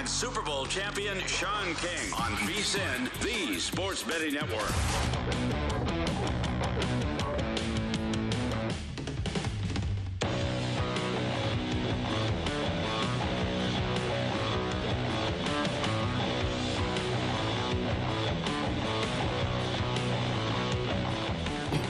And Super Bowl champion Sean King on VSIN, the Sports Betting Network.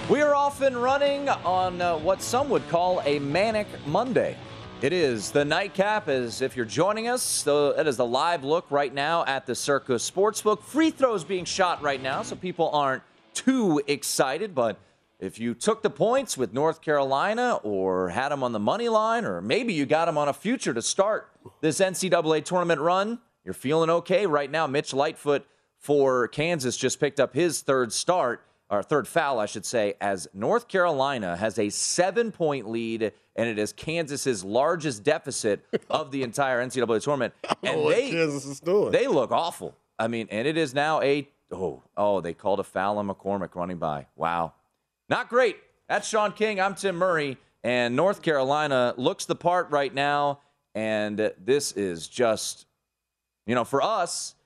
We are off and running on uh, what some would call a manic Monday. It is the nightcap. As if you're joining us, it is the live look right now at the Circa Sportsbook. Free throws being shot right now, so people aren't too excited. But if you took the points with North Carolina, or had them on the money line, or maybe you got them on a future to start this NCAA tournament run, you're feeling okay right now. Mitch Lightfoot for Kansas just picked up his third start or third foul, I should say, as North Carolina has a seven point lead, and it is Kansas's largest deficit of the entire NCAA tournament. And oh, what they, Kansas is doing. they look awful. I mean, and it is now a oh oh they called a foul on McCormack running by. Wow, not great. That's Sean King. I'm Tim Murray, and North Carolina looks the part right now. And this is just, you know, for us,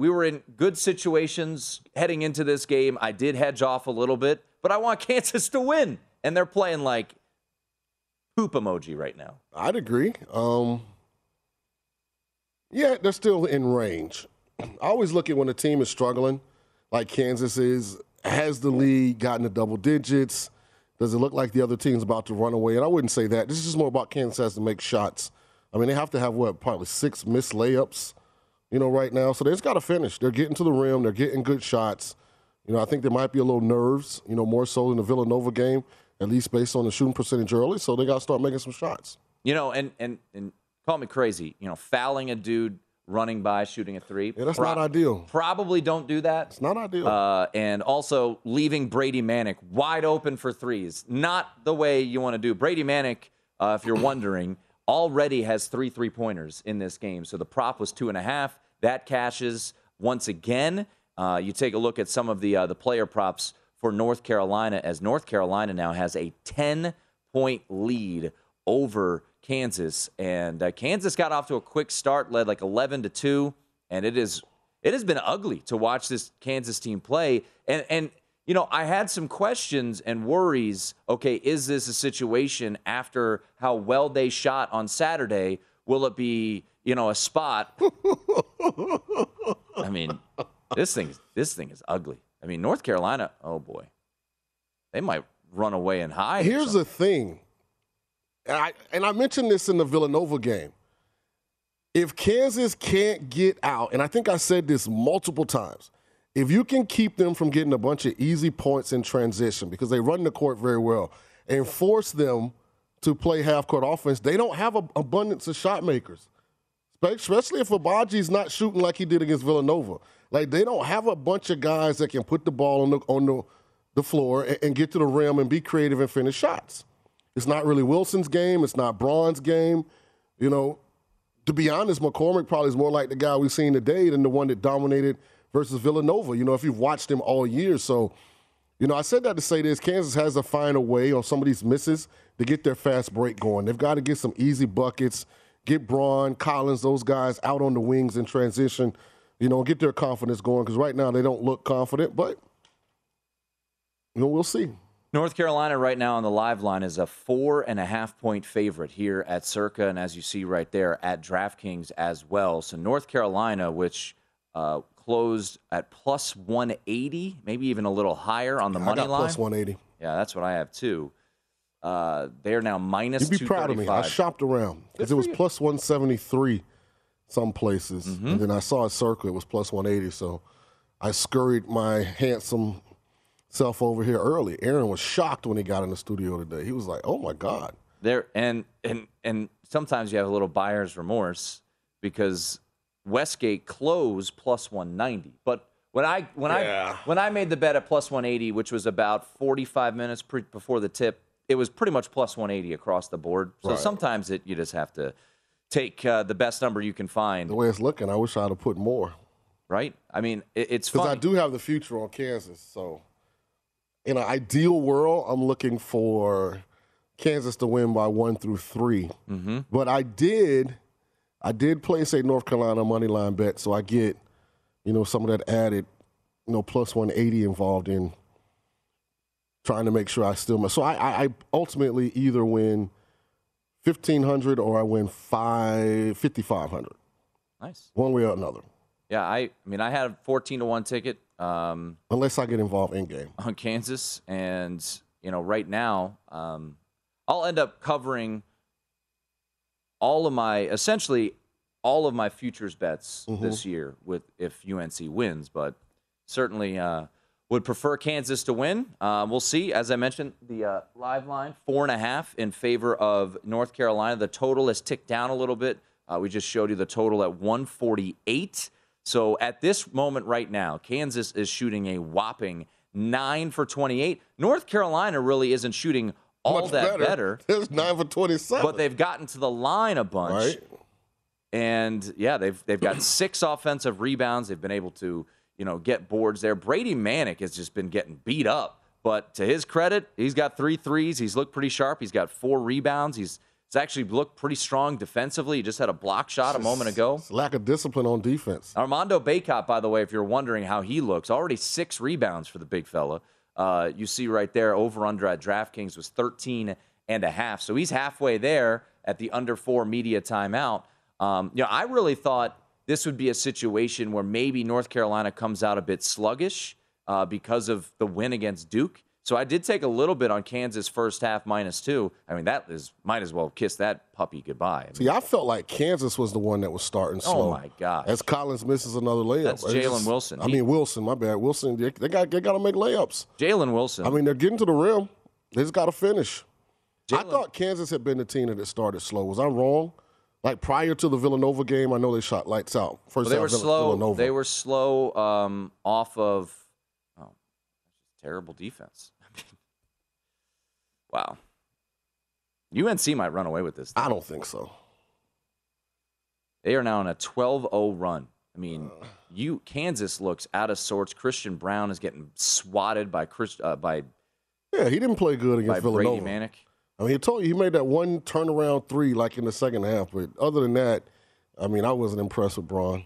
we were in good situations heading into this game. I did hedge off a little bit, but I want Kansas to win, and they're playing like poop emoji right now. I'd agree. Um, yeah, they're still in range. I always look at when a team is struggling, like Kansas is, has the lead, gotten to double digits. Does it look like the other team's about to run away? And I wouldn't say that. This is just more about Kansas has to make shots. I mean, they have to have what, probably six missed layups, you know, right now. So they just got to finish. They're getting to the rim. They're getting good shots. You know, I think there might be a little nerves, you know, more so in the Villanova game, at least based on the shooting percentage early. So they got to start making some shots. You know, and and and call me crazy. You know, fouling a dude running by shooting a three. Yeah, that's not ideal. Probably don't do that. It's not ideal. Uh, and also leaving Brady Manek wide open for threes. Not the way you want to do. Brady Manek, uh, if you're wondering, already has three three pointers in this game. So the prop was two and a half. That cashes once again. Uh, you take a look at some of the uh, the player props for North Carolina, as North Carolina now has a 10 point lead over Kansas, and uh, Kansas got off to a quick start, led like 11 to two, and it is it has been ugly to watch this Kansas team play. And and you know, I had some questions and worries. Okay, is this a situation after how well they shot on Saturday? Will it be you know a spot? I mean, this thing this thing is ugly. I mean, North Carolina. Oh boy, they might run away and hide. Here's the thing and I, and I mentioned this in the Villanova game. If Kansas can't get out, and I think I said this multiple times, if you can keep them from getting a bunch of easy points in transition because they run the court very well and force them to play half court offense, they don't have an abundance of shot makers. Especially if Agbaji's not shooting like he did against Villanova. Like they don't have a bunch of guys that can put the ball on the on the, the floor and, and get to the rim and be creative and finish shots. It's not really Wilson's game. It's not Braun's game. You know, to be honest, McCormack probably is more like the guy we've seen today than the one that dominated versus Villanova. You know, if you've watched him all year. So, you know, I said that to say this Kansas has to find a way on some of these misses to get their fast break going. They've got to get some easy buckets, get Braun, Collins, those guys out on the wings in transition, you know, get their confidence going because right now they don't look confident, but, you know, we'll see. North Carolina right now on the live line is a four and a half point favorite here at Circa, and as you see right there at DraftKings as well. So North Carolina, which uh, closed at plus 180, maybe even a little higher on the I money got line. plus 180. Yeah, that's what I have too. Uh, they're now minus. You'd be proud of me. I shopped around because it was plus 173 some places. Mm-hmm. And then I saw a circle, it was plus 180. So I scurried my handsome self over here early. Aaron was shocked when he got in the studio today. He was like, oh my God. there and and and sometimes you have a little buyer's remorse because Westgate closed plus 190. But when I when Yeah. I when I made the bet at plus 180, which was about 45 minutes pre- before the tip, it was pretty much plus 180 across the board. So Right. sometimes it you just have to take uh, the best number you can find, The way it's looking, I wish I'd have put more. right? I mean, it, it's Because. I do have the future on Kansas. So in an ideal world, I'm looking for Kansas to win by one through 3 Mm-hmm. But I did, I did place a North Carolina money line bet, so I get, you know, some of that added, you know, plus 180 involved in trying to make sure I still. So I, I, ultimately either win 1500 or I win five 5500, nice. one way or another, Yeah, I, I mean, I had a 14 to one ticket. Um, unless I get involved in game. on Kansas, and you know, right now, um, I'll end up covering all of my essentially all of my futures bets this year with if UNC wins, but certainly uh, would prefer Kansas to win. Uh, we'll see. As I mentioned, the uh, live line four and a half in favor of North Carolina. The total has ticked down a little bit. Uh, we just showed you the total at 148. So at this moment right now, Kansas is shooting a whopping nine for 28. North Carolina really isn't shooting all Much that better, There's nine for 27. but they've gotten to the line a bunch. right. And yeah, they've they've got six offensive rebounds. They've been able to you know get boards there. Brady Manek has just been getting beat up, but to his credit, he's got three threes. He's looked pretty sharp. He's got four rebounds. He's he's actually looked pretty strong defensively. He just had a block shot a moment ago. It's lack of discipline on defense. Armando Bacot, by the way, if you're wondering how he looks, already six rebounds for the big fella. Uh, you see right there, over under at DraftKings was 13 and a half. So he's halfway there at the under four media timeout. Um, you know, I really thought this would be a situation where maybe North Carolina comes out a bit sluggish uh, because of the win against Duke. So I did take a little bit on Kansas first half minus two. I mean, that is might as well kiss that puppy goodbye. I mean, See, I felt like Kansas was the one that was starting slow. Oh, my god! As Collins misses another layup. That's Jalen Wilson. I He- mean Wilson, my bad. Wilson, they, they got they got to make layups. Jalen Wilson. I mean, they're getting to the rim. They just got to finish. I thought Kansas had been the team that started slow. Was I wrong? Like prior to the Villanova game, I know they shot lights out. First Well, they half were Vill- slow. They were slow um, off of oh, terrible defense. I mean, wow. UNC might run away with this. I don't think so. They are now on a 12-0 run. I mean, you Kansas looks out of sorts. Christian Braun is getting swatted by Chris uh, by Yeah, he didn't play good against Brady Villanova. Manek. I mean, he told you he made that one turnaround three like in the second half, but other than that, I mean, I wasn't impressed with Braun.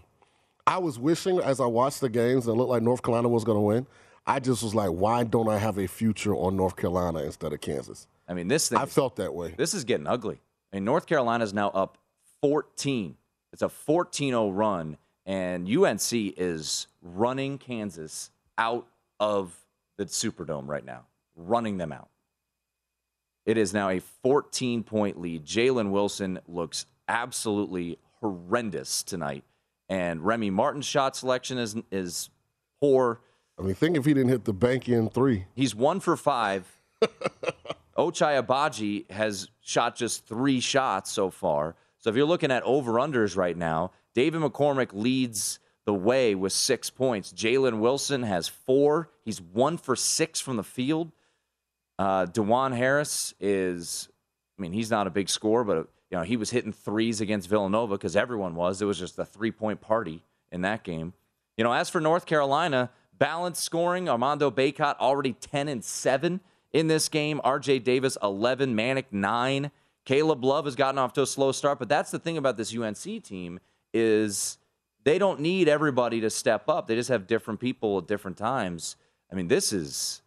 I was wishing as I watched the games and it looked like North Carolina was going to win. I just was like, why don't I have a future on North Carolina instead of Kansas? I mean, this thing I felt that way. This is getting ugly. I mean, North Carolina is now up 14. It's a 14 0 run, and UNC is running Kansas out of the Superdome right now, running them out. It is now a 14 point lead. Jalen Wilson looks absolutely horrendous tonight. And Remy Martin's shot selection is is poor. I mean, think if he didn't hit the bank in three. He's one for five. Ochai Agbaji has shot just three shots so far. So if you're looking at over unders right now, David McCormack leads the way with six points. Jalen Wilson has four. He's one for six from the field. Uh, Dajuan Harris is, I mean, he's not a big scorer, but you know he was hitting threes against Villanova because everyone was. It was just a three point party in that game. You know, as for North Carolina, balanced scoring. Armando Bacot already ten and seven in this game. R.J. Davis eleven, Manek nine. Caleb Love has gotten off to a slow start, but that's the thing about this UNC team is they don't need everybody to step up. They just have different people at different times. I mean, this is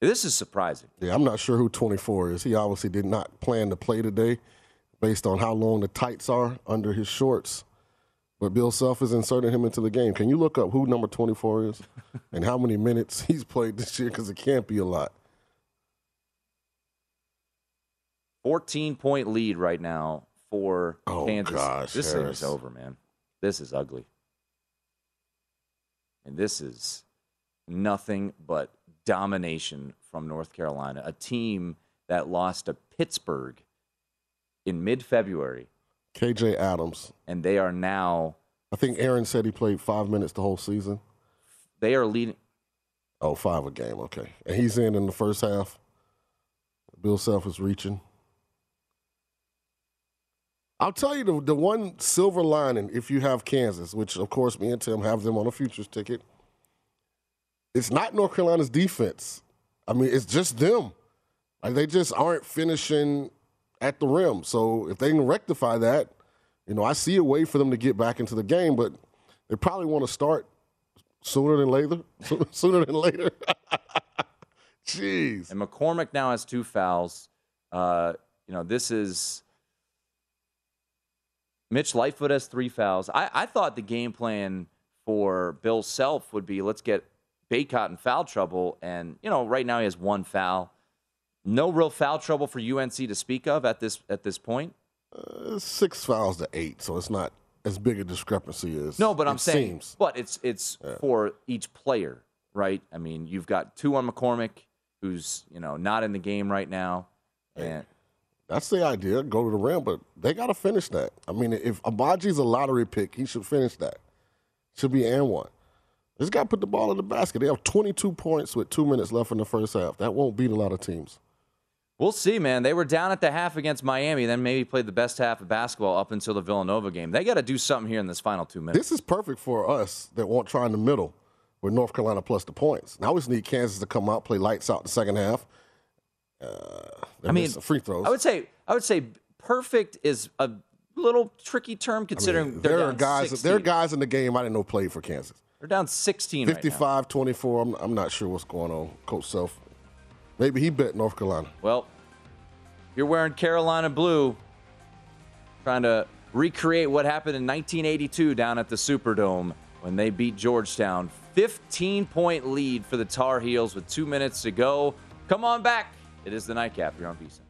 this is surprising. Yeah, I'm not sure who 24 is. He obviously did not plan to play today based on how long the tights are under his shorts. But Bill Self is inserting him into the game. Can you look up who number 24 is and how many minutes he's played this year? Because it can't be a lot. 14 point lead right now for Oh, Kansas. gosh, this thing is over, man. This is ugly. And this is nothing but domination from North Carolina, a team that lost to Pittsburgh in mid February, KJ Adams. and they are now I think Aaron said he played five minutes the whole season. they are leading Oh, five a game. Okay. And he's in in the first half. Bill Self is reaching. I'll tell you the, the one silver lining if you have Kansas, which of course me and Tim have them on a futures ticket. It's not North Carolina's defense. I mean, it's just them. Like they just aren't finishing at the rim. So if they can rectify that, you know, I see a way for them to get back into the game, but they probably want to start sooner than later. sooner than later. Jeez. And McCormack now has two fouls. Uh, you know, this is Mitch Lightfoot has three fouls. I, I thought the game plan for Bill Self would be let's get Bacot in foul trouble. And, you know, right now he has one foul. No real foul trouble for UNC to speak of at this at this point. Uh, six fouls to eight, so it's not as big a discrepancy as No, but I'm saying, seems. but it's it's for each player, right? I mean, you've got two on McCormack, who's you know not in the game right now, and That's the idea. Go to the rim, but they got to finish that. I mean, if Agbaji's a lottery pick, he should finish that. Should be and one. This guy put the ball in the basket. They have 22 points with two minutes left in the first half. That won't beat a lot of teams. We'll see, man. They were down at the half against Miami, then maybe played the best half of basketball up until the Villanova game. They got to do something here in this final two minutes. This is perfect for us that won't try in the middle with North Carolina plus the points. Now we just need Kansas to come out, play lights out in the second half. Uh, I mean, free throws. I would say, I would say, perfect is a little tricky term considering they're there are guys. 16. There are guys in the game I didn't know played for Kansas. They're down 16 right now. 55 24. I'm, I'm not sure what's going on, Coach Self. Maybe he bet North Carolina. Well, you're wearing Carolina blue, trying to recreate what happened in 1982 down at the Superdome when they beat Georgetown. 15 point lead for the Tar Heels with two minutes to go. Come on back. It is the nightcap here on VSiN.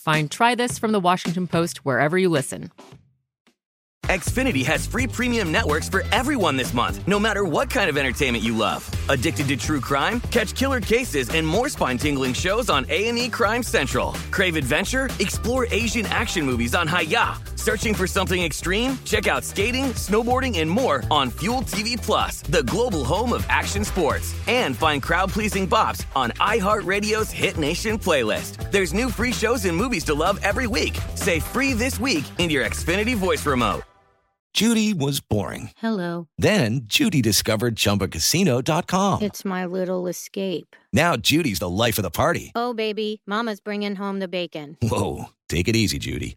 Find Try This from the Washington Post wherever you listen. Xfinity has free premium networks for everyone this month, no matter what kind of entertainment you love. Addicted to true crime? Catch killer cases and more spine-tingling shows on A&E Crime Central. Crave adventure? Explore Asian action movies on Hi-YAH. Searching for something extreme? Check out skating, snowboarding, and more on Fuel TV Plus, the global home of action sports. And find crowd-pleasing bops on iHeartRadio's Hit Nation playlist. There's new free shows and movies to love every week. Say free this week in your Xfinity voice remote. Judy was boring. Hello. Then Judy discovered ChumbaCasino.com. It's my little escape. Now Judy's the life of the party. Oh, baby, Mama's bringing home the bacon. Whoa, take it easy, Judy.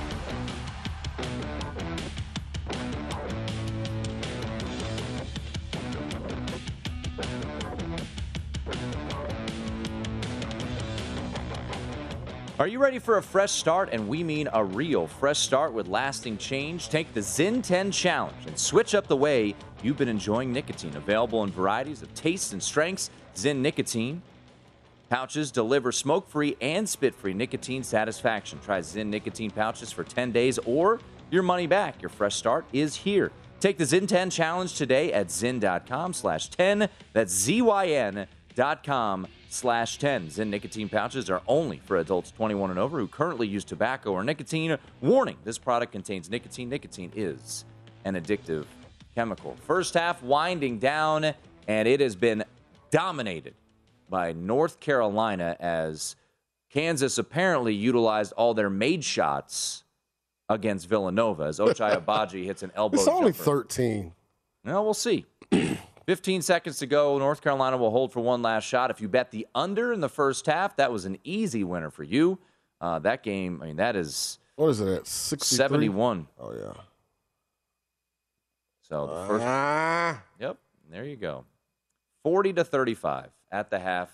Are you ready for a fresh start? And we mean a real fresh start with lasting change. Take the Zyn 10 challenge and switch up the way you've been enjoying nicotine. Available in varieties of tastes and strengths, Zyn Nicotine pouches deliver smoke free and spit free nicotine satisfaction. Try Zyn Nicotine pouches for 10 days or your money back. Your fresh start is here. Take the Zyn 10 challenge today at zyn.com slash 10. That's Z-Y-N dot com slash 10. Zyn nicotine pouches are only for adults 21 and over who currently use tobacco or nicotine. Warning, this product contains nicotine. Nicotine is an addictive chemical. First half winding down, and it has been dominated by North Carolina as Kansas apparently utilized all their made shots against Villanova as Ochai Agbaji hits an elbow It's only jumper. 13. Well, we'll see. 15 seconds to go. North Carolina will hold for one last shot. If you bet the under in the first half, that was an easy winner for you. Uh, that game, I mean, that is What is it at? 63? 71. Oh, yeah. So the first, Ah. yep, there you go. 40 to 35 at the half.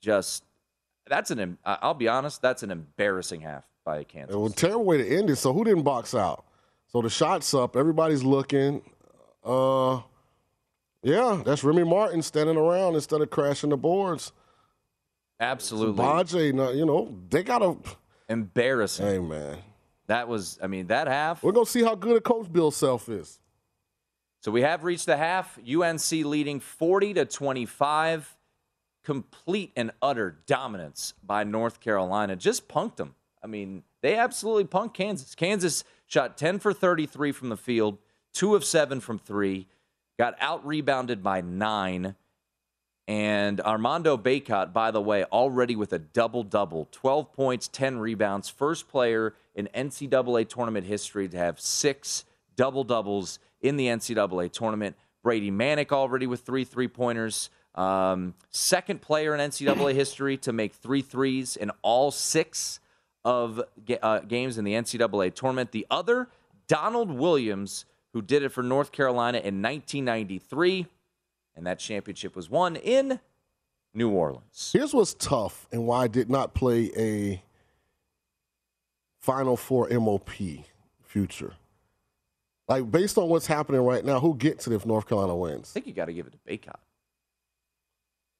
Just, that's an, I'll be honest, that's an embarrassing half by Kansas. It was a terrible way to end it. So who didn't box out? So the shot's up. Everybody's looking. Uh, yeah, that's Remy Martin standing around instead of crashing the boards. Absolutely Baje, you know, they got to. embarrassing. Hey, man. That was, I mean, that half. We're going to see how good a coach Bill Self is. So we have reached the half. UNC leading 40 to 25. Complete and utter dominance by North Carolina. Just punked them. I mean, they absolutely punked Kansas. Kansas shot 10 for 33 from the field, two of seven from three, got out rebounded by nine. And Armando Bacot, by the way, already with a double double 12 points, 10 rebounds. First player in NCAA tournament history to have six double doubles in the NCAA tournament. Brady Manek already with three three pointers. Um, second player in NCAA history to make three threes in all six of uh, games in the NCAA tournament. The other, Donald Williams, who did it for North Carolina in 1993 and that championship was won in New Orleans. Here's what's tough and why I did not play a Final Four MOP future. Like, based on what's happening right now, who gets it if North Carolina wins? I think you got to give it to Bacot.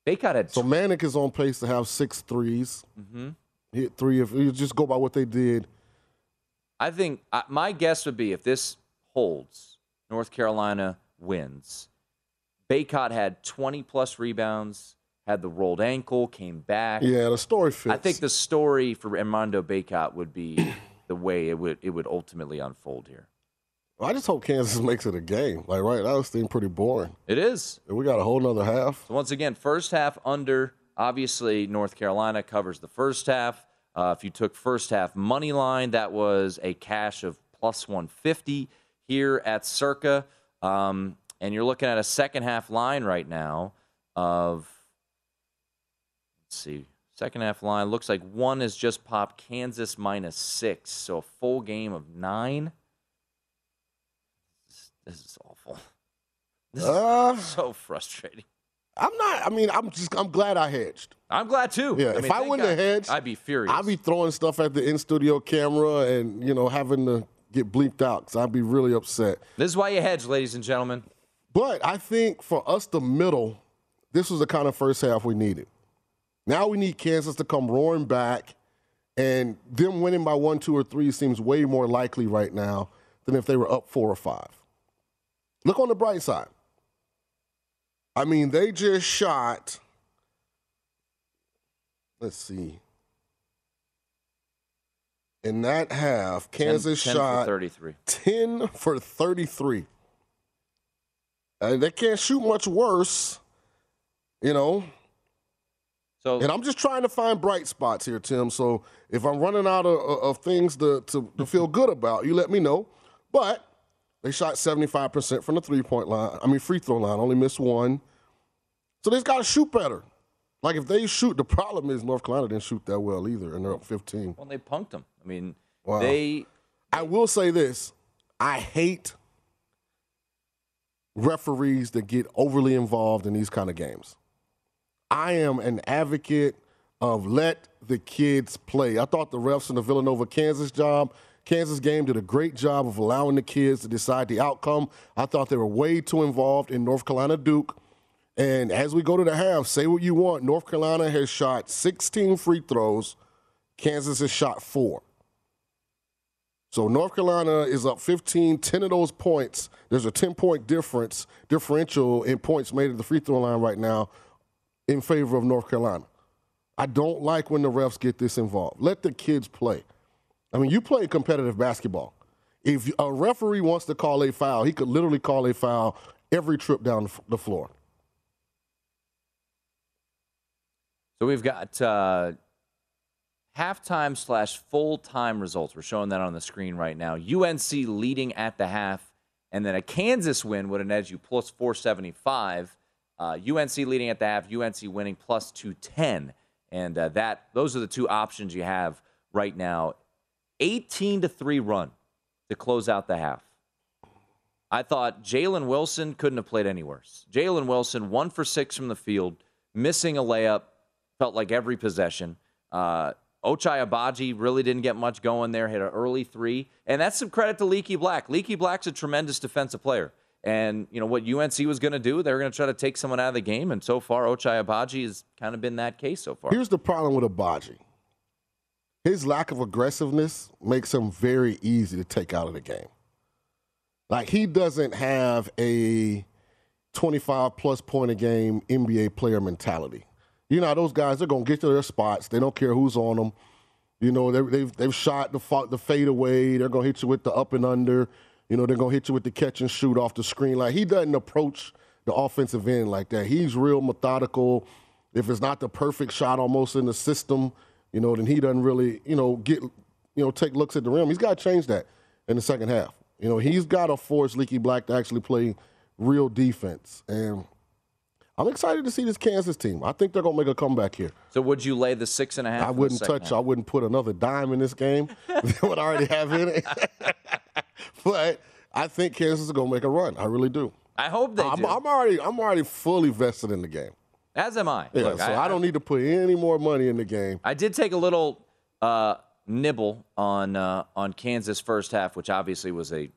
Bacot had So Manek is on pace to have six threes. Mhm. Hit three if you just go by what they did. I think uh, my guess would be if this holds, North Carolina wins. Bacot had 20 plus rebounds, had the rolled ankle, came back. Yeah, the story fits. I think the story for Armando Bacot would be the way it would it would ultimately unfold here. I just hope Kansas makes it a game. Like right now, this thing pretty boring. It is. We got a whole nother half. So once again, first half under. Obviously, North Carolina covers the first half. Uh, if you took first half money line, that was a cash of plus 150 here at Circa. Um, and you're looking at a second half line right now of, let's see, second half line looks like one has just popped Kansas minus six. So a full game of nine. This, this is awful. This uh, is so frustrating. I'm not. I mean, I'm just. I'm glad I hedged. I'm glad too. Yeah. I if mean, I thank wouldn't have hedged, I'd be furious. I'd be throwing stuff at the in studio camera and you know having to get bleeped out because I'd be really upset. This is why you hedge, ladies and gentlemen. But I think for us, the middle, this was the kind of first half we needed. Now we need Kansas to come roaring back, and them winning by one, two, or three seems way more likely right now than if they were up four or five. Look on the bright side. I mean, they just shot. Let's see. In that half, Kansas 10 for shot 33. 10 for 33. And they can't shoot much worse, you know. So, and I'm just trying to find bright spots here, Tim. So if I'm running out of, of things to, to, to feel good about, you let me know. But they shot 75% from the three point line. I mean, free throw line, only missed one. So they've got to shoot better. Like if they shoot, the problem is North Carolina didn't shoot that well either, and they're up 15. Well, they punked them. I mean, Wow. they. I will say this: I hate referees that get overly involved in these kind of games. I am an advocate of let the kids play. I thought the refs in the Villanova Kansas job, Kansas game did a great job of allowing the kids to decide the outcome. I thought they were way too involved in North Carolina Duke. And as we go to the half, say what you want. North Carolina has shot 16 free throws. Kansas has shot four. So North Carolina is up 15, 10 of those points. There's a 10 point difference, differential in points made at the free throw line right now in favor of North Carolina. I don't like when the refs get this involved. Let the kids play. I mean, you play competitive basketball. If a referee wants to call a foul, he could literally call a foul every trip down the floor. So we've got uh, halftime slash full time results. We're showing that on the screen right now. UNC leading at the half, and then a Kansas win would have edged you plus 475. Uh, UNC leading at the half, UNC winning plus 210. And uh, that those are the two options you have right now. 18 to 3 run to close out the half. I thought Jalen Wilson couldn't have played any worse. Jalen Wilson, one for six from the field, missing a layup, felt like every possession. Uh, Ochai Agbaji really didn't get much going there, hit an early three. And that's some credit to Leaky Black. Leaky Black's a tremendous defensive player. And, you know, what UNC was going to do, they were going to try to take someone out of the game. And so far, Ochai Agbaji has kind of been that case so far. Here's the problem with Agbaji. His lack of aggressiveness makes him very easy to take out of the game. Like he doesn't have a 25 plus point a game NBA player mentality. You know, those guys, they're going to get to their spots. They don't care who's on them. You know, they, they've, they've shot the, the fade away. They're going to hit you with the up and under. You know, they're going to hit you with the catch and shoot off the screen. Like, he doesn't approach the offensive end like that. He's real methodical. If it's not the perfect shot almost in the system, you know, then he doesn't really, you know, get, you know, take looks at the rim. He's got to change that in the second half. You know, he's got to force Leaky Black to actually play real defense. And I'm excited to see this Kansas team. I think they're going to make a comeback here. So would you lay the six and a half? I wouldn't touch. half? I wouldn't put another dime in this game. than what I already have in it. but I think Kansas is going to make a run. I really do. I hope they I'm, do. I'm already. I'm already fully vested in the game. As am I. Yeah, Look, so I, don't need to put any more money in the game. I did take a little uh, nibble on uh, on Kansas first half, which obviously was a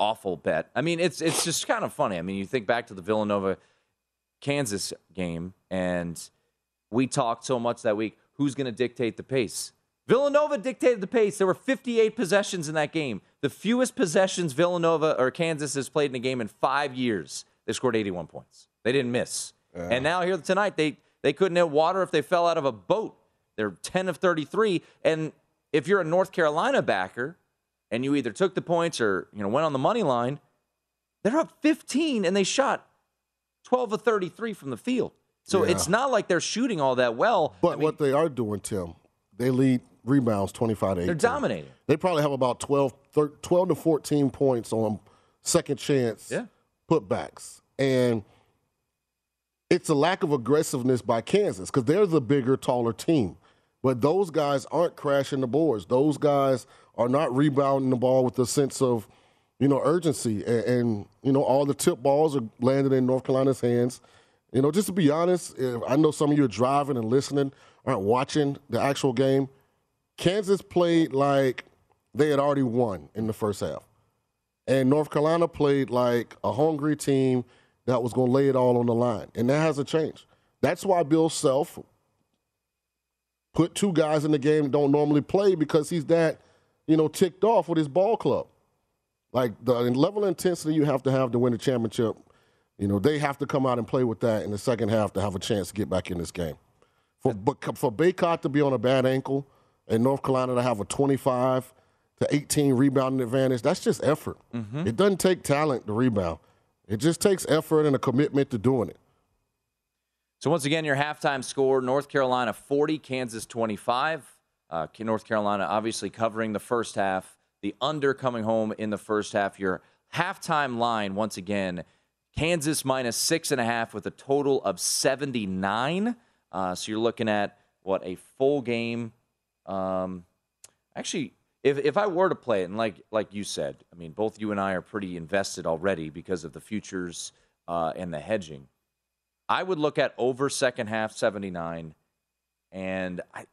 awful bet. I mean, it's it's just kind of funny. I mean, you think back to the Villanova Kansas game, and we talked so much that week. Who's going to dictate the pace? Villanova dictated the pace. There were 58 possessions in that game. The fewest possessions Villanova or Kansas has played in a game in five years. They scored 81 points. They didn't miss. And now here tonight, they they couldn't hit water if they fell out of a boat. They're 10 of 33. And if you're a North Carolina backer and you either took the points or you know went on the money line, they're up 15 and they shot 12 of 33 from the field. So Yeah. it's not like they're shooting all that well. But what they are doing, Tim, they lead rebounds 25 to 18. They're dominating. They probably have about 12, thir 12 to 14 points on second chance Yeah. putbacks. And it's a lack of aggressiveness by Kansas because they're the bigger, taller team. But those guys aren't crashing the boards. Those guys are not rebounding the ball with a sense of, you know, urgency, and, and you know, all the tip balls are landed in North Carolina's hands. You know, just to be honest, I know some of you are driving and listening, aren't watching the actual game. Kansas played like they had already won in the first half. And North Carolina played like a hungry team that was going to lay it all on the line. And that hasn't changed. That's why Bill Self put two guys in the game that don't normally play because he's that, you know, ticked off with his ball club. Like the level of intensity you have to have to win a championship, you know, they have to come out and play with that in the second half to have a chance to get back in this game. For, but for Bacot to be on a bad ankle and North Carolina to have a 25 to 18 rebounding advantage, that's just effort. Mm-hmm. It doesn't take talent to rebound. It just takes effort and a commitment to doing it. So once again, your halftime score: North Carolina 40, Kansas 25. Uh, North Carolina obviously covering the first half. The under coming home in the first half. Your halftime line once again: Kansas minus six and a half with a total of 79. Uh, so you're looking at what a full game. Um, actually, if if I were to play it, and like like you said, I mean, both you and I are pretty invested already because of the futures uh, and the hedging. I would look at over second half 79, and I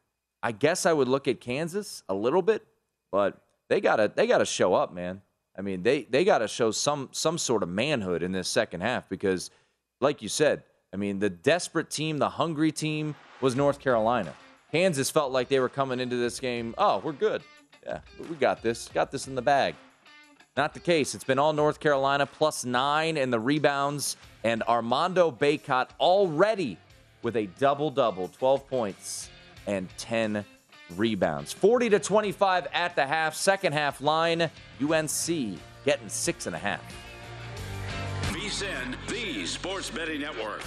I guess I would look at Kansas a little bit, but they gotta they gotta show up, man. I mean, they they gotta show some some sort of manhood in this second half because, like you said, I mean, the desperate team, the hungry team was North Carolina. Kansas felt like they were coming into this game. Oh, we're good. Yeah, we got this. Got this in the bag. Not the case. It's been all North Carolina plus nine in the rebounds, and Armando Bacot already with a double double 12 points and 10 rebounds. 40 to 25 at the half. Second half line, UNC getting six and a half. VSIN, the Sports Betting Network.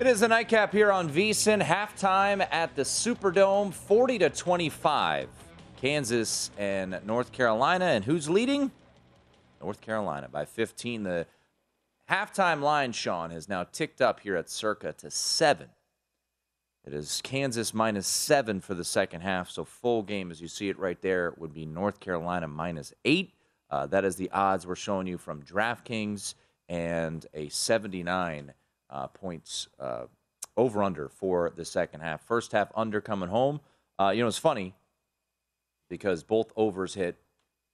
It is the nightcap here on VSIN. Halftime at the Superdome, 40 to 25. Kansas and North Carolina. And who's leading? North Carolina by 15. The halftime line, Sean, has now ticked up here at circa to seven. It is Kansas minus seven for the second half. So full game, as you see it right there, would be North Carolina minus eight. Uh, that is the odds we're showing you from DraftKings and a 79 uh, points uh, over under for the second half. First half under coming home. Uh, you know, it's funny because both overs hit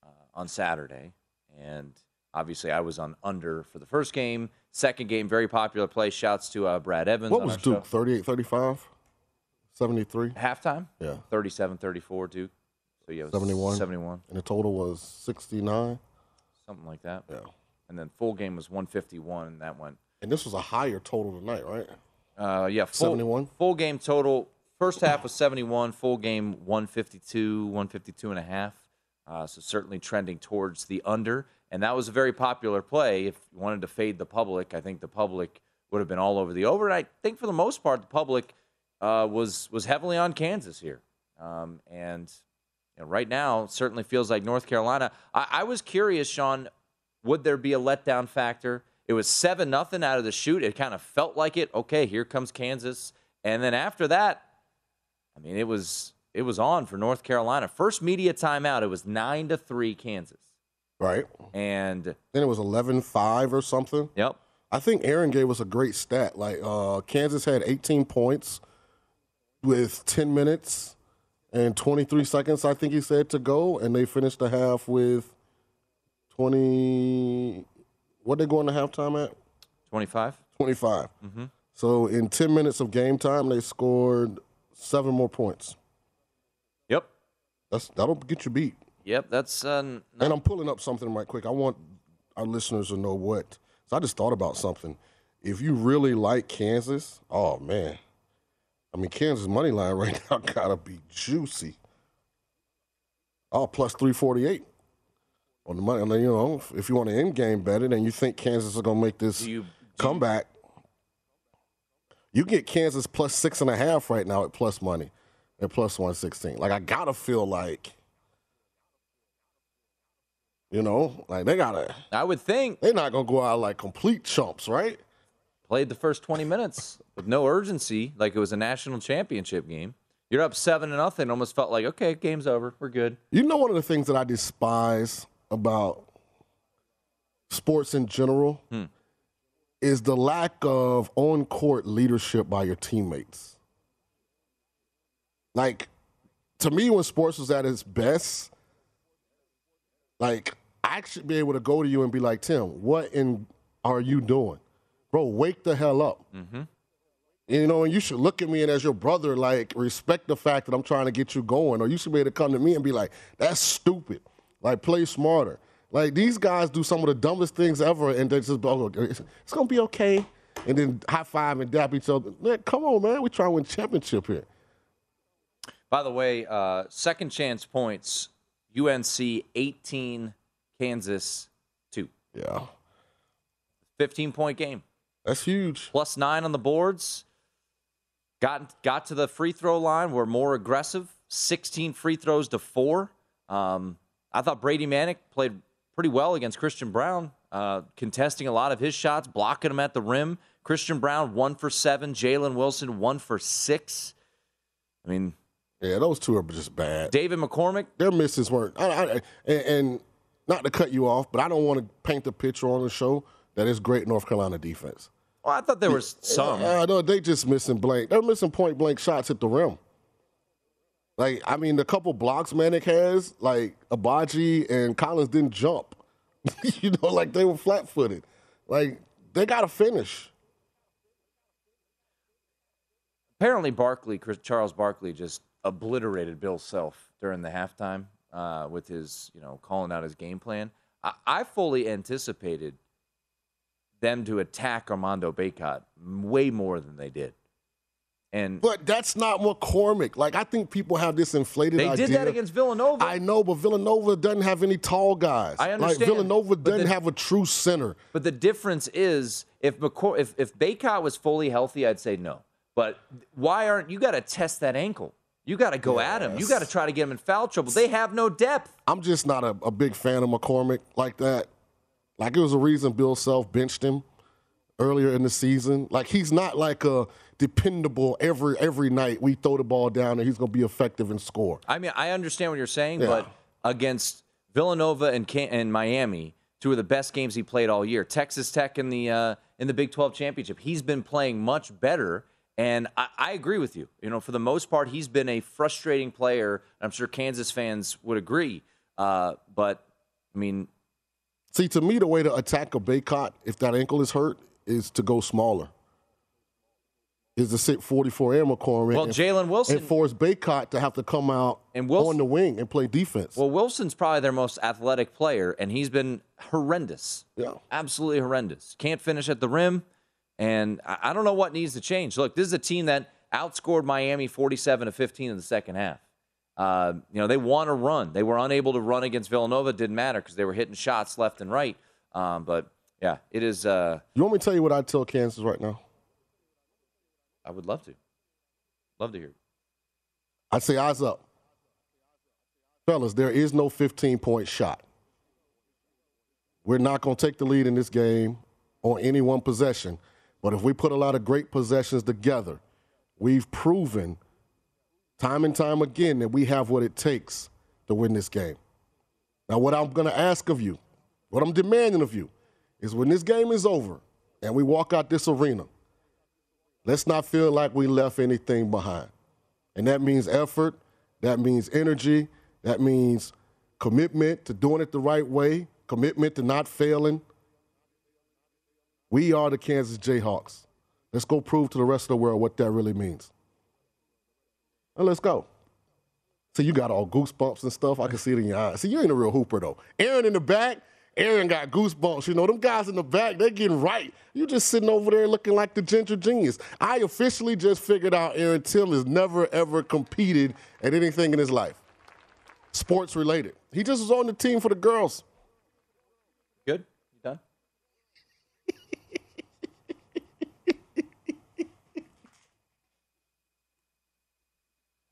uh, on Saturday, and obviously I was on under for the first game. Second game, very popular play. Shouts to uh, Brad Evans. What was Duke? show. 38 35? 73? Halftime? Yeah. 37 34, Duke. So yeah, it was 71? 71, And the total was 69? something like that. Yeah. And then full game was 151, and that went And this was a higher total tonight, right? Uh, yeah, full, 71? Full game total. First half was 71. Full game 152, 152 and a half. Uh, so certainly trending towards the under. And that was a very popular play. If you wanted to fade the public, I think the public would have been all over the over. And I think for the most part, the public uh, was was heavily on Kansas here. Um, and you know, right now, certainly feels like North Carolina. I, I was curious, Sean, would there be a letdown factor? It was seven nothing out of the shoot. It kind of felt like it. Okay, here comes Kansas, and then after that, I mean, it was it was on for North Carolina. First media timeout, it was nine to three Kansas, Right. and Then it was 11 5 or something. yep, I think Aaron gave us a great stat. Like uh, Kansas had 18 points with 10 minutes and 23 seconds, I think he said, to go, and they finished the half with 20. What they going to halftime at? twenty five. 25. Mm-hmm. So in 10 minutes of game time, they scored seven more points. Yep, That's that'll get you beat. yep. That's uh, n- And I'm pulling up something right quick. I want our listeners to know what. So I just thought about something. If you really like Kansas, oh man, I mean Kansas money line right now gotta be juicy. Oh, plus three forty eight on the money. And then, you know, if you want to end game better, then you think Kansas is gonna make this do you comeback. You get Kansas plus six and a half right now at plus money, at plus one sixteen. Like I gotta feel like, You know, like they gotta. I would think they're not gonna go out like complete chumps, right? Played the first 20 minutes with no urgency, like it was a national championship game. You're up seven to nothing. Almost felt like okay, game's over. We're good. You know, one of the things that I despise about sports in general Hmm. is the lack of on-court leadership by your teammates. Like, to me, when sports was at its best, like I should be able to go to you and be like, Tim, what in are you doing, bro? Wake the hell up. Mm-hmm. You know, and you should look at me and as your brother, like, respect the fact that I'm trying to get you going. Or you should be able to come to me and be like, that's stupid. Like, play smarter. Like, these guys do some of the dumbest things ever, and they just, oh, it's, to be okay. And then high five and dap each other. Man, come on, man. We're trying to win championship here. By the way, uh, second chance points, UNC 18, Kansas 2. Yeah. 15 point game. That's huge. Plus nine on the boards. Got got to the free throw line. Were more aggressive. 16 free throws to four. Um, I thought Brady Manek played pretty well against Christian Braun, uh, contesting a lot of his shots, blocking them at the rim. Christian Braun one for seven. Jalen Wilson one for six. I mean, Yeah, those two are just bad. David McCormack. Their misses weren't. I, I, and, and not to cut you off, but I don't want to paint the picture on the show that it's great North Carolina defense. Well, I thought there was some. Uh, no, they just missing blank. They're missing point blank shots at the rim. Like, I mean, the couple blocks Manek has, like Agbaji and Collins didn't jump. you know, like they were flat footed. Like, they got to finish. Apparently, Barkley, Charles Barkley, just obliterated Bill Self during the halftime uh, with his, you know, calling out his game plan. I, I fully anticipated them to attack Armando Bacot way more than they did. And But that's not McCormack. Like, I think people have this inflated they idea. did that against Villanova. I know, but Villanova doesn't have any tall guys. I Like understand, Villanova doesn't the- have a true center. But the difference is if McCor- if if Bacot was fully healthy, I'd say no. But why aren't you got to test that ankle? You got to go at him. You got to try to get him in foul trouble. They have no depth. I'm just not a, a big fan of McCormack like that. Like it was a reason Bill Self benched him earlier in the season. Like he's not like a dependable every every night we throw the ball down and he's gonna be effective and score. I mean, I understand what you're saying, Yeah. but against Villanova and Can- and Miami, two of the best games he played all year. Texas Tech in the uh, in the Big 12 championship, he's been playing much better. And I, I agree with you. You know, for the most part, he's been a frustrating player. I'm sure Kansas fans would agree. Uh, but I mean, See, to me, the way to attack a Bacot if that ankle is hurt is to go smaller. Is to sit 44 and McCormack. Well, and- Jalen Wilson- and force Bacot to have to come out And Wilson- on the wing and play defense. well, Wilson's probably their most athletic player, and he's been horrendous. Yeah. absolutely horrendous. Can't finish at the rim, and I I don't know what needs to change. Look, this is a team that outscored Miami 47 to 15 in the second half. Uh, you know, they want to run. They were unable to run against Villanova. Didn't matter because they were hitting shots left and right. Um, but yeah, it is. Uh, you want me to tell you what I tell Kansas right now? I would love to. Love to hear. I'd say eyes up. Fellas, there is no 15 point shot. We're not going to take the lead in this game on any one possession. But if we put a lot of great possessions together, we've proven time and time again that we have what it takes to win this game. Now, what I'm going to ask of you, what I'm demanding of you, is when this game is over and we walk out this arena, let's not feel like we left anything behind. And that means effort, that means energy, that means commitment to doing it the right way, commitment to not failing. We are the Kansas Jayhawks. Let's go prove to the rest of the world what that really means. And let's go. See, you got all goosebumps and stuff. I can see it in your eyes. See, you ain't a real hooper, though. Aaron in the back, Aaron got goosebumps. You know, them guys in the back, they're getting right. You just sitting over there looking like the ginger genius. I officially just figured out Aaron Tim has never, ever competed at anything in his life, sports related. He just was on the team for the girls. Good. You done?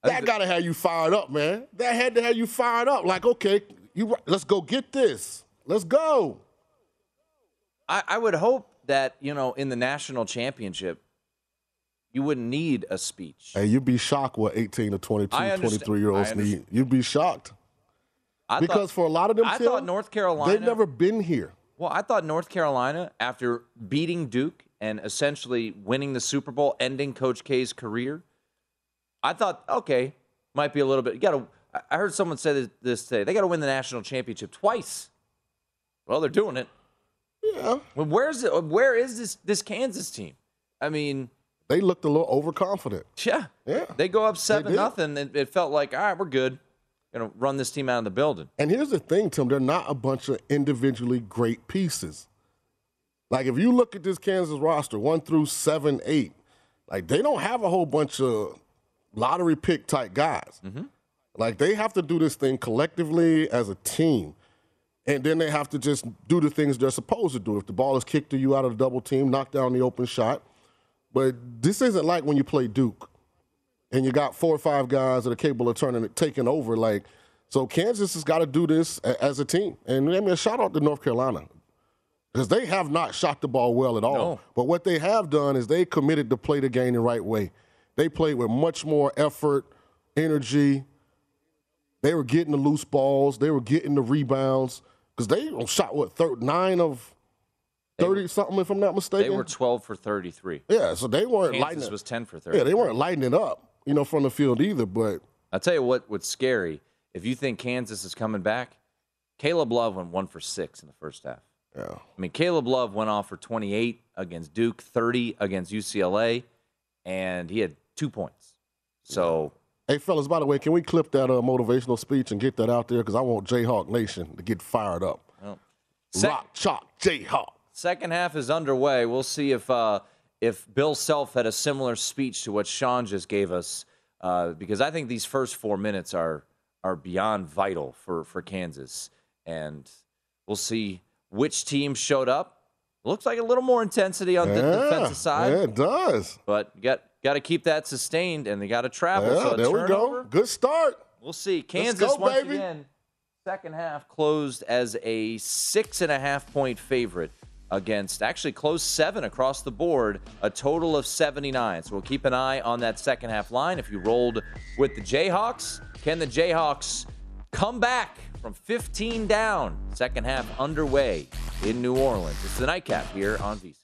That got to have you fired up, man. That had to have you fired up. Like, okay, you let's go get this. Let's go. I, I would hope that you know in the national championship, you wouldn't need a speech. Hey, you'd be shocked what 18 to 22, 23 year olds need. You'd be shocked. I because thought, for a lot of them, I Tim, thought North Carolina. they've never been here. Well, I thought North Carolina, after beating Duke and essentially winning the Super Bowl, ending Coach K's career, I thought, okay, might be a little bit. You got to. I heard someone say this, this today. They got to win the national championship twice. Well, they're doing it. Yeah. Well, where's it? Where is this this Kansas team? I mean, They looked a little overconfident. yeah, Yeah. They go up seven nothing, and it felt like, all right, we're good. Gonna run this team out of the building. And here's the thing, Tim, they're not a bunch of individually great pieces. Like if you look at this Kansas roster, one through seven, eight, like they don't have a whole bunch of lottery pick type guys. Mm-hmm. Like they have to do this thing collectively as a team. And then they have to just do the things they're supposed to do. If the ball is kicked to you out of the double team, knock down the open shot. But this isn't like when you play Duke and you got four or five guys that are capable of turning it, taking over. Like, so Kansas has got to do this a- as a team. And I mean, a shout out to North Carolina because they have not shot the ball well at all. No. But what they have done is they committed to play the game the right way. They played with much more effort, energy. They were getting the loose balls. They were getting the rebounds because they shot what thir- nine of thirty something, if I'm not mistaken. They were twelve for thirty three. yeah, so they weren't lighting Kansas it. was ten for thirty. Yeah, they weren't lighting it up, you know, from the field either. But I'll tell you what. What's scary? If you think Kansas is coming back, Caleb Love went one for six in the first half. yeah, I mean, Caleb Love went off for 28 against Duke, 30 against UCLA, and he had two points. So Hey, fellas, by the way, can we clip that uh, motivational speech and get that out there? Because I want Jayhawk Nation to get fired up. well, sec- Rock, chalk, Jayhawk. second half is underway. We'll see if uh, if Bill Self had a similar speech to what Sean just gave us, uh, because I think these first four minutes are are beyond vital for for Kansas, and we'll see which team showed up. Looks like a little more intensity on the defensive side. Yeah, it does. But you got got to keep that sustained, and they got to travel. Yeah, so there we go. Good start. We'll see. Kansas go, once baby. again, second half closed as a six and a half point favorite against actually closed seven across the board, a total of 79. So we'll keep an eye on that second half line. If you rolled with the Jayhawks, can the Jayhawks come back from 15 down? Second half underway in New Orleans. It's the nightcap here on VSIN.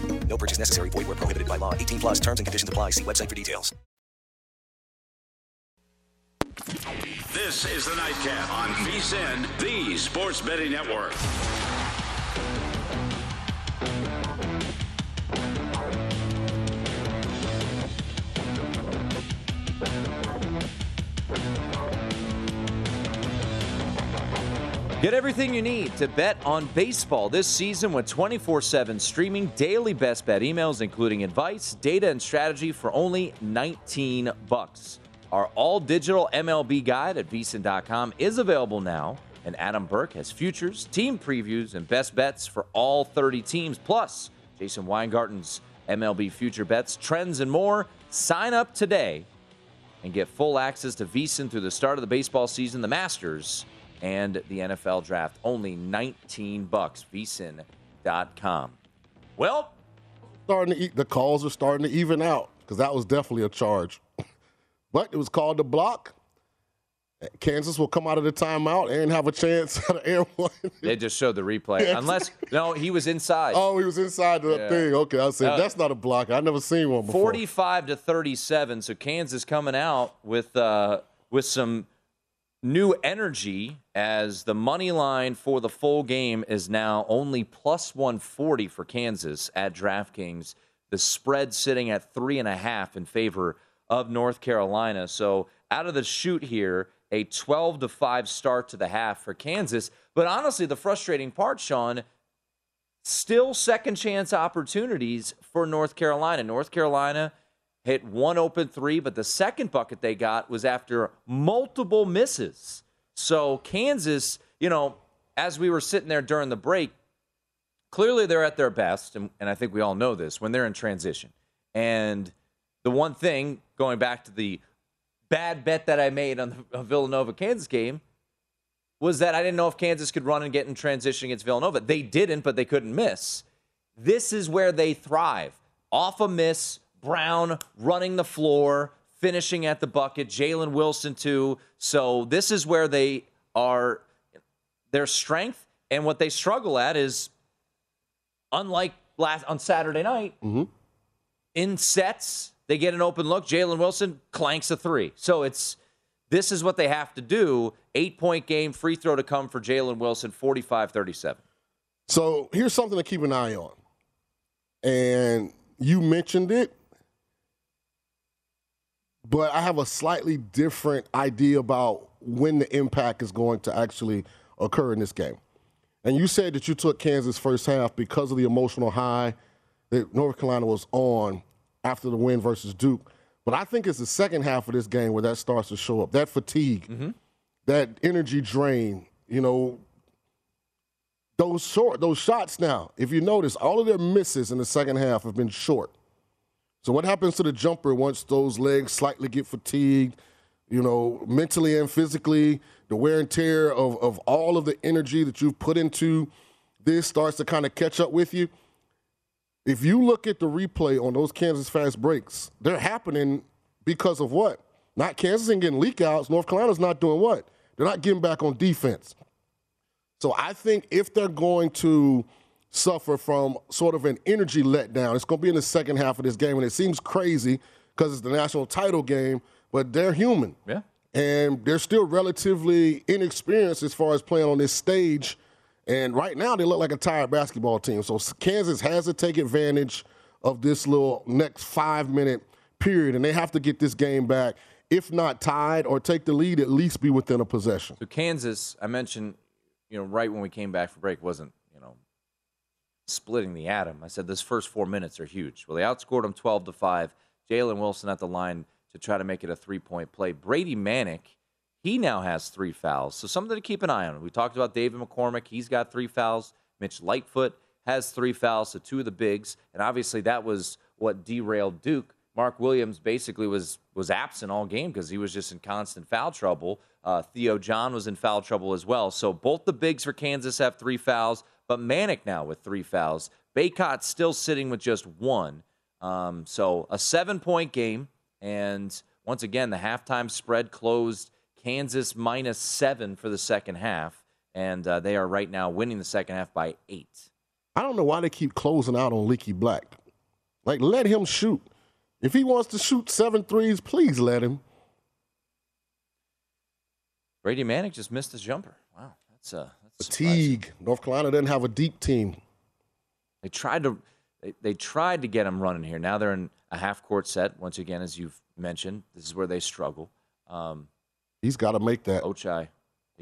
No purchase necessary. Void where prohibited by law. 18 plus terms and conditions apply. See website for details. This is the Nightcap on VSIN, the Sports Betting Network. Get everything you need to bet on baseball this season with 24 7 streaming daily best bet emails, including advice, data, and strategy for only 19 bucks. Our all digital MLB guide at vsin.com is available now, and Adam Burke has futures, team previews, and best bets for all 30 teams, plus Jason Weingarten's MLB future bets, trends, and more. Sign up today and get full access to VSIN through the start of the baseball season, the Masters, and the NFL draft. Only 19 bucks. VSIN.com. Well, starting to eat, the calls are starting to even out because that was definitely a charge. but it was called the block. Kansas will come out of the timeout and have a chance at an air one. they just showed the replay. Yes. Unless, no, he was inside. Oh, he was inside the Yeah. thing. Okay, I said Uh, that's not a block. I've never seen one before. 45 to 37. So Kansas coming out with uh, with some new energy as the money line for the full game is now only plus 140 for Kansas at DraftKings. The spread sitting at three and a half in favor of North Carolina. So out of the shoot here, a 12 to 5 start to the half for Kansas. But honestly, the frustrating part, Sean, still second chance opportunities for North Carolina. North Carolina hit one open three, but the second bucket they got was after multiple misses. So Kansas, you know, as we were sitting there during the break, clearly they're at their best, and, and I think we all know this when they're in transition. And the one thing, going back to the bad bet that I made on the Villanova Kansas game, was that I didn't know if Kansas could run and get in transition against Villanova. They didn't, but they couldn't miss. This is where they thrive. Off a miss, Braun running the floor, finishing at the bucket, Jalen Wilson too. So this is where they are their strength and what they struggle at is unlike last on Saturday night, mm-hmm. in sets, they get an open look. Jalen Wilson clanks a three. So it's this is what they have to do. Eight point game, free throw to come for Jalen Wilson, 45 37. So here's something to keep an eye on. And you mentioned it, but I have a slightly different idea about when the impact is going to actually occur in this game. And you said that you took Kansas first half because of the emotional high that North Carolina was on after the win versus Duke. But I think it's the second half of this game where that starts to show up. That fatigue, mm-hmm. that energy drain, you know, those short, those shots now, if you notice, all of their misses in the second half have been short. So what happens to the jumper once those legs slightly get fatigued, you know, mentally and physically, the wear and tear of, of all of the energy that you've put into this starts to kind of catch up with you. If you look at the replay on those Kansas fast breaks, they're happening because of what? Not Kansas ain't getting leak outs. North Carolina's not doing what? They're not getting back on defense. So I think if they're going to suffer from sort of an energy letdown, it's going to be in the second half of this game. And it seems crazy because it's the national title game, but they're human. Yeah. And they're still relatively inexperienced as far as playing on this stage. And right now, they look like a tired basketball team. So Kansas has to take advantage of this little next five minute period, and they have to get this game back. If not tied or take the lead, at least be within a possession. So Kansas, I mentioned, you know, right when we came back for break, wasn't splitting the atom. I said this first four minutes are huge. Well, they outscored them twelve to five. Jalen Wilson at the line to try to make it a three point play. Brady Manek, he now has three fouls, so something to keep an eye on. We talked about David McCormack; he's got three fouls. Mitch Lightfoot has three fouls, so two of the bigs, and obviously that was what derailed Duke. Mark Williams basically was was absent all game because he was just in constant foul trouble. Uh, Theo John was in foul trouble as well. So both the bigs for Kansas have three fouls, but Manek now with three fouls. Bacot still sitting with just one. Um, so a seven point game, and once again the halftime spread closed Kansas minus seven for the second half, and uh, they are right now winning the second half by eight. I don't know why they keep closing out on Leaky Black. Like, let him shoot. If he wants to shoot seven threes, please let him. Brady Manek just missed his jumper. Wow, that's uh, Fatigue. North Carolina didn't have a deep team. They tried to they, they tried to get him running here. Now they're in a half court set. Once again, as you've mentioned, this is where they struggle. Um, He's got to make that. Ochai,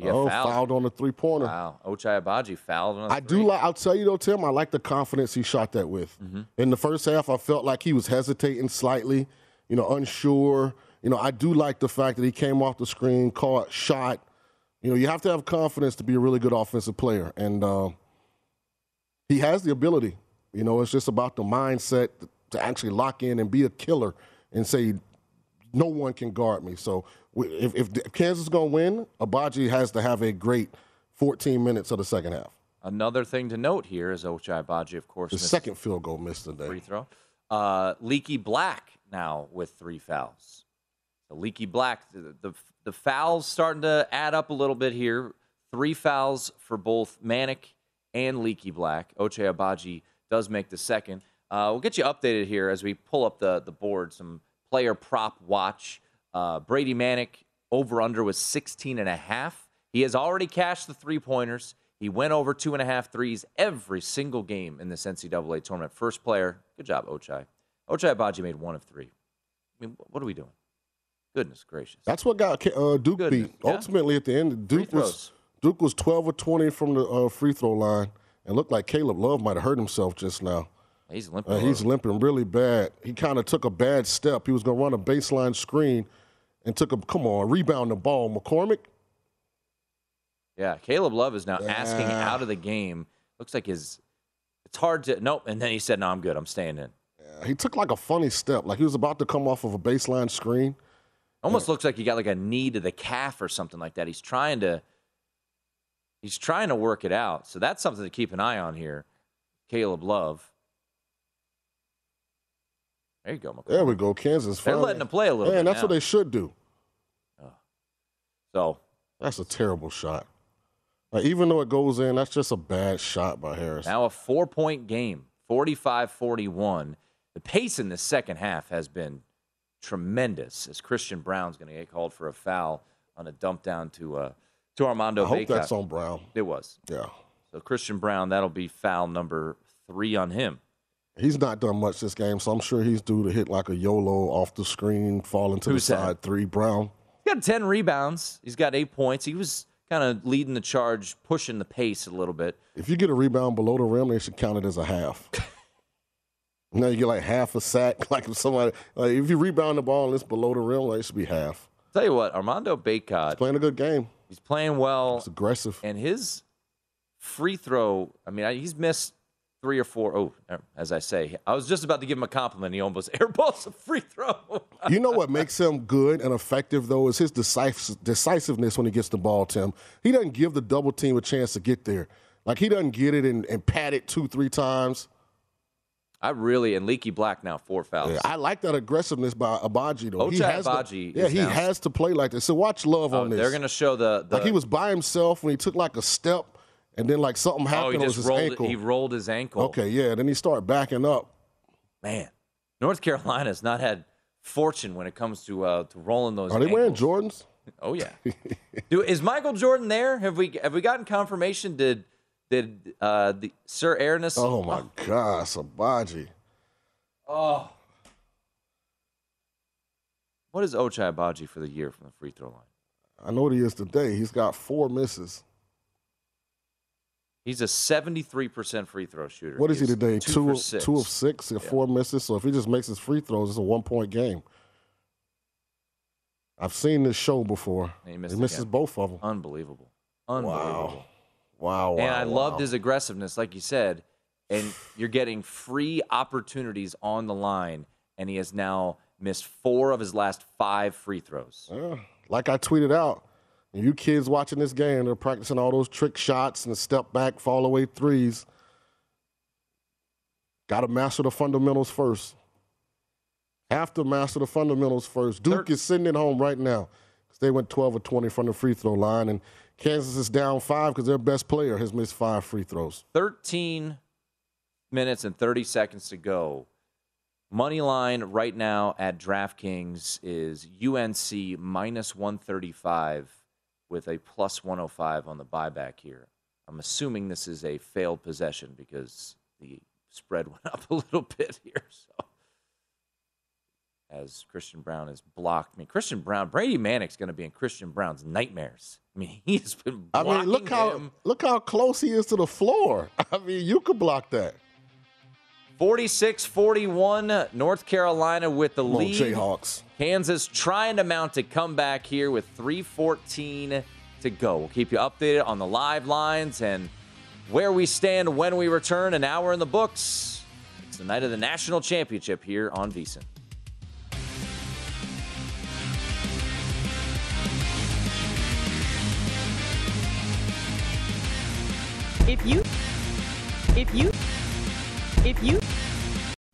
oh, fouled. fouled on the three pointer. Wow. Ochai Agbaji fouled on a I do like. I'll tell you though, Tim. I like the confidence he shot that with. Mm-hmm. In the first half, I felt like he was hesitating slightly, you know, unsure. You know, I do like the fact that he came off the screen, caught, shot. You know, you have to have confidence to be a really good offensive player, and uh, he has the ability. You know, it's just about the mindset to actually lock in and be a killer and say, no one can guard me. So if, if Kansas is going to win, Agbaji has to have a great 14 minutes of the second half. Another thing to note here is Ochai Agbaji, of course, The second field goal missed today. free throw. Uh, Leaky Black now with three fouls. So Leaky Black, the, the the fouls starting to add up a little bit here. Three fouls for both Manek and Leaky Black. Ochai Agbaji does make the second. Uh, we'll get you updated here as we pull up the the board. Some player prop watch. Uh, Brady Manek over under was 16 and a half. He has already cashed the three pointers. He went over two and a half threes every single game in this NCAA tournament. First player. Good job, Ochai. Ochai Agbaji made one of three. I mean, what are we doing? Goodness gracious. That's what got uh, Duke Goodness, beat. yeah. Ultimately, at the end, Duke was Duke was 12 or 20 from the uh, free throw line, and looked like Caleb Love might have hurt himself just now. He's limping. Uh, he's limping really bad. He kind of took a bad step. He was going to run a baseline screen and took a, come on, rebound the ball. McCormack, Yeah, Caleb Love is now asking Yeah. out of the game. Looks like his. It's hard to nope. And then he said, "No, I'm good. I'm staying in." he took like a funny step. Like he was about to come off of a baseline screen. Almost looks like he got like a knee to the calf or something like that. He's trying to. He's trying to work it out. So that's something to keep an eye on here. Caleb Love. There you go, McCormack. There we go. Kansas. They're letting him play a little Man, that's what they should do. So That's a terrible shot. Like, even though it goes in, that's just a bad shot by Harris. Now a four point game, 45 41. The pace in the second half has been tremendous as Christian Braun's going to get called for a foul on a dump down to, uh, to Armando I hope Bacot. that's on Braun. It was. Yeah. So Christian Braun, that'll be foul number three on him. He's not done much this game, so I'm sure he's due to hit like a YOLO off the screen, fall into Who's the that? side three. Braun. He's got 10 rebounds. He's got eight points. He was kind of leading the charge, pushing the pace a little bit. If you get a rebound below the rim, they should count it as a half. now you get like half a sack. Like if somebody, like if you rebound the ball and it's below the rim, like it should be half. Tell you what, Armando Bacot, Playing a good game. he's playing well. It's aggressive. and his free throw i mean he's missed three or four. Oh, uh, as i say i was just about to give him a compliment he almost airballs a free throw You know what makes him good and effective though is his decisiveness when he gets the ball. Tim, he doesn't give the double team a chance to get there. Like he doesn't get it and, and pat it two, three times. I really and leaky black now four fouls Yeah, I like that aggressiveness by Agbaji though. he Ochai has Agbaji to, yeah, he now- has to play like this. So watch love Oh, on this. they're going to show the, the like he was by himself when he took like a step, and then like something happened oh he just his rolled ankle. he rolled his ankle Okay, yeah. Then he started backing up. man north carolina's not had fortune when it comes to uh to rolling those Are they wearing. Jordans? oh yeah Do, is michael jordan there have we have we gotten confirmation did did uh the sir Ernest Oh my gosh, Agbaji. Oh. What is Ochai Agbaji for the year from the free throw line? I know what he is today. He's got four misses. He's a 73% free throw shooter. What is he today? Two, Two, of, six. two of six. He got four misses. So if he just makes his free throws, it's a one point game. I've seen this show before. And he he misses again. both of them. Unbelievable. Unbelievable. Wow. Wow. and I wow. loved his aggressiveness, like you said. And you're getting free opportunities on the line, and he has now missed four of his last five free throws. Yeah. Like I tweeted out, you kids watching this game, they're practicing all those trick shots and the step back, fall away threes. Got to master the fundamentals first. Have to master the fundamentals first. Duke is sitting at home right now they went 12 or 20 from the free throw line, and Kansas is down five because their best player has missed five free throws. 13 minutes and 30 seconds to go. Money line right now at DraftKings is UNC minus 135 with a plus 105 on the buyback here. I'm assuming this is a failed possession because the spread went up a little bit here. So as Christian Braun has blocked me. Christian Braun, Brady Manek's going to be in Christian Braun's nightmares. I mean, he's been. I mean, look how him. look how close he is to the floor. I mean, you could block that. 46 41, North Carolina with the Come lead. Jayhawks. Kansas trying to mount a comeback here with 314 to go. We'll keep you updated on the live lines and where we stand when we return. An hour in the books. It's the night of the national championship here on VSiN. If you, if you, if you.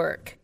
work.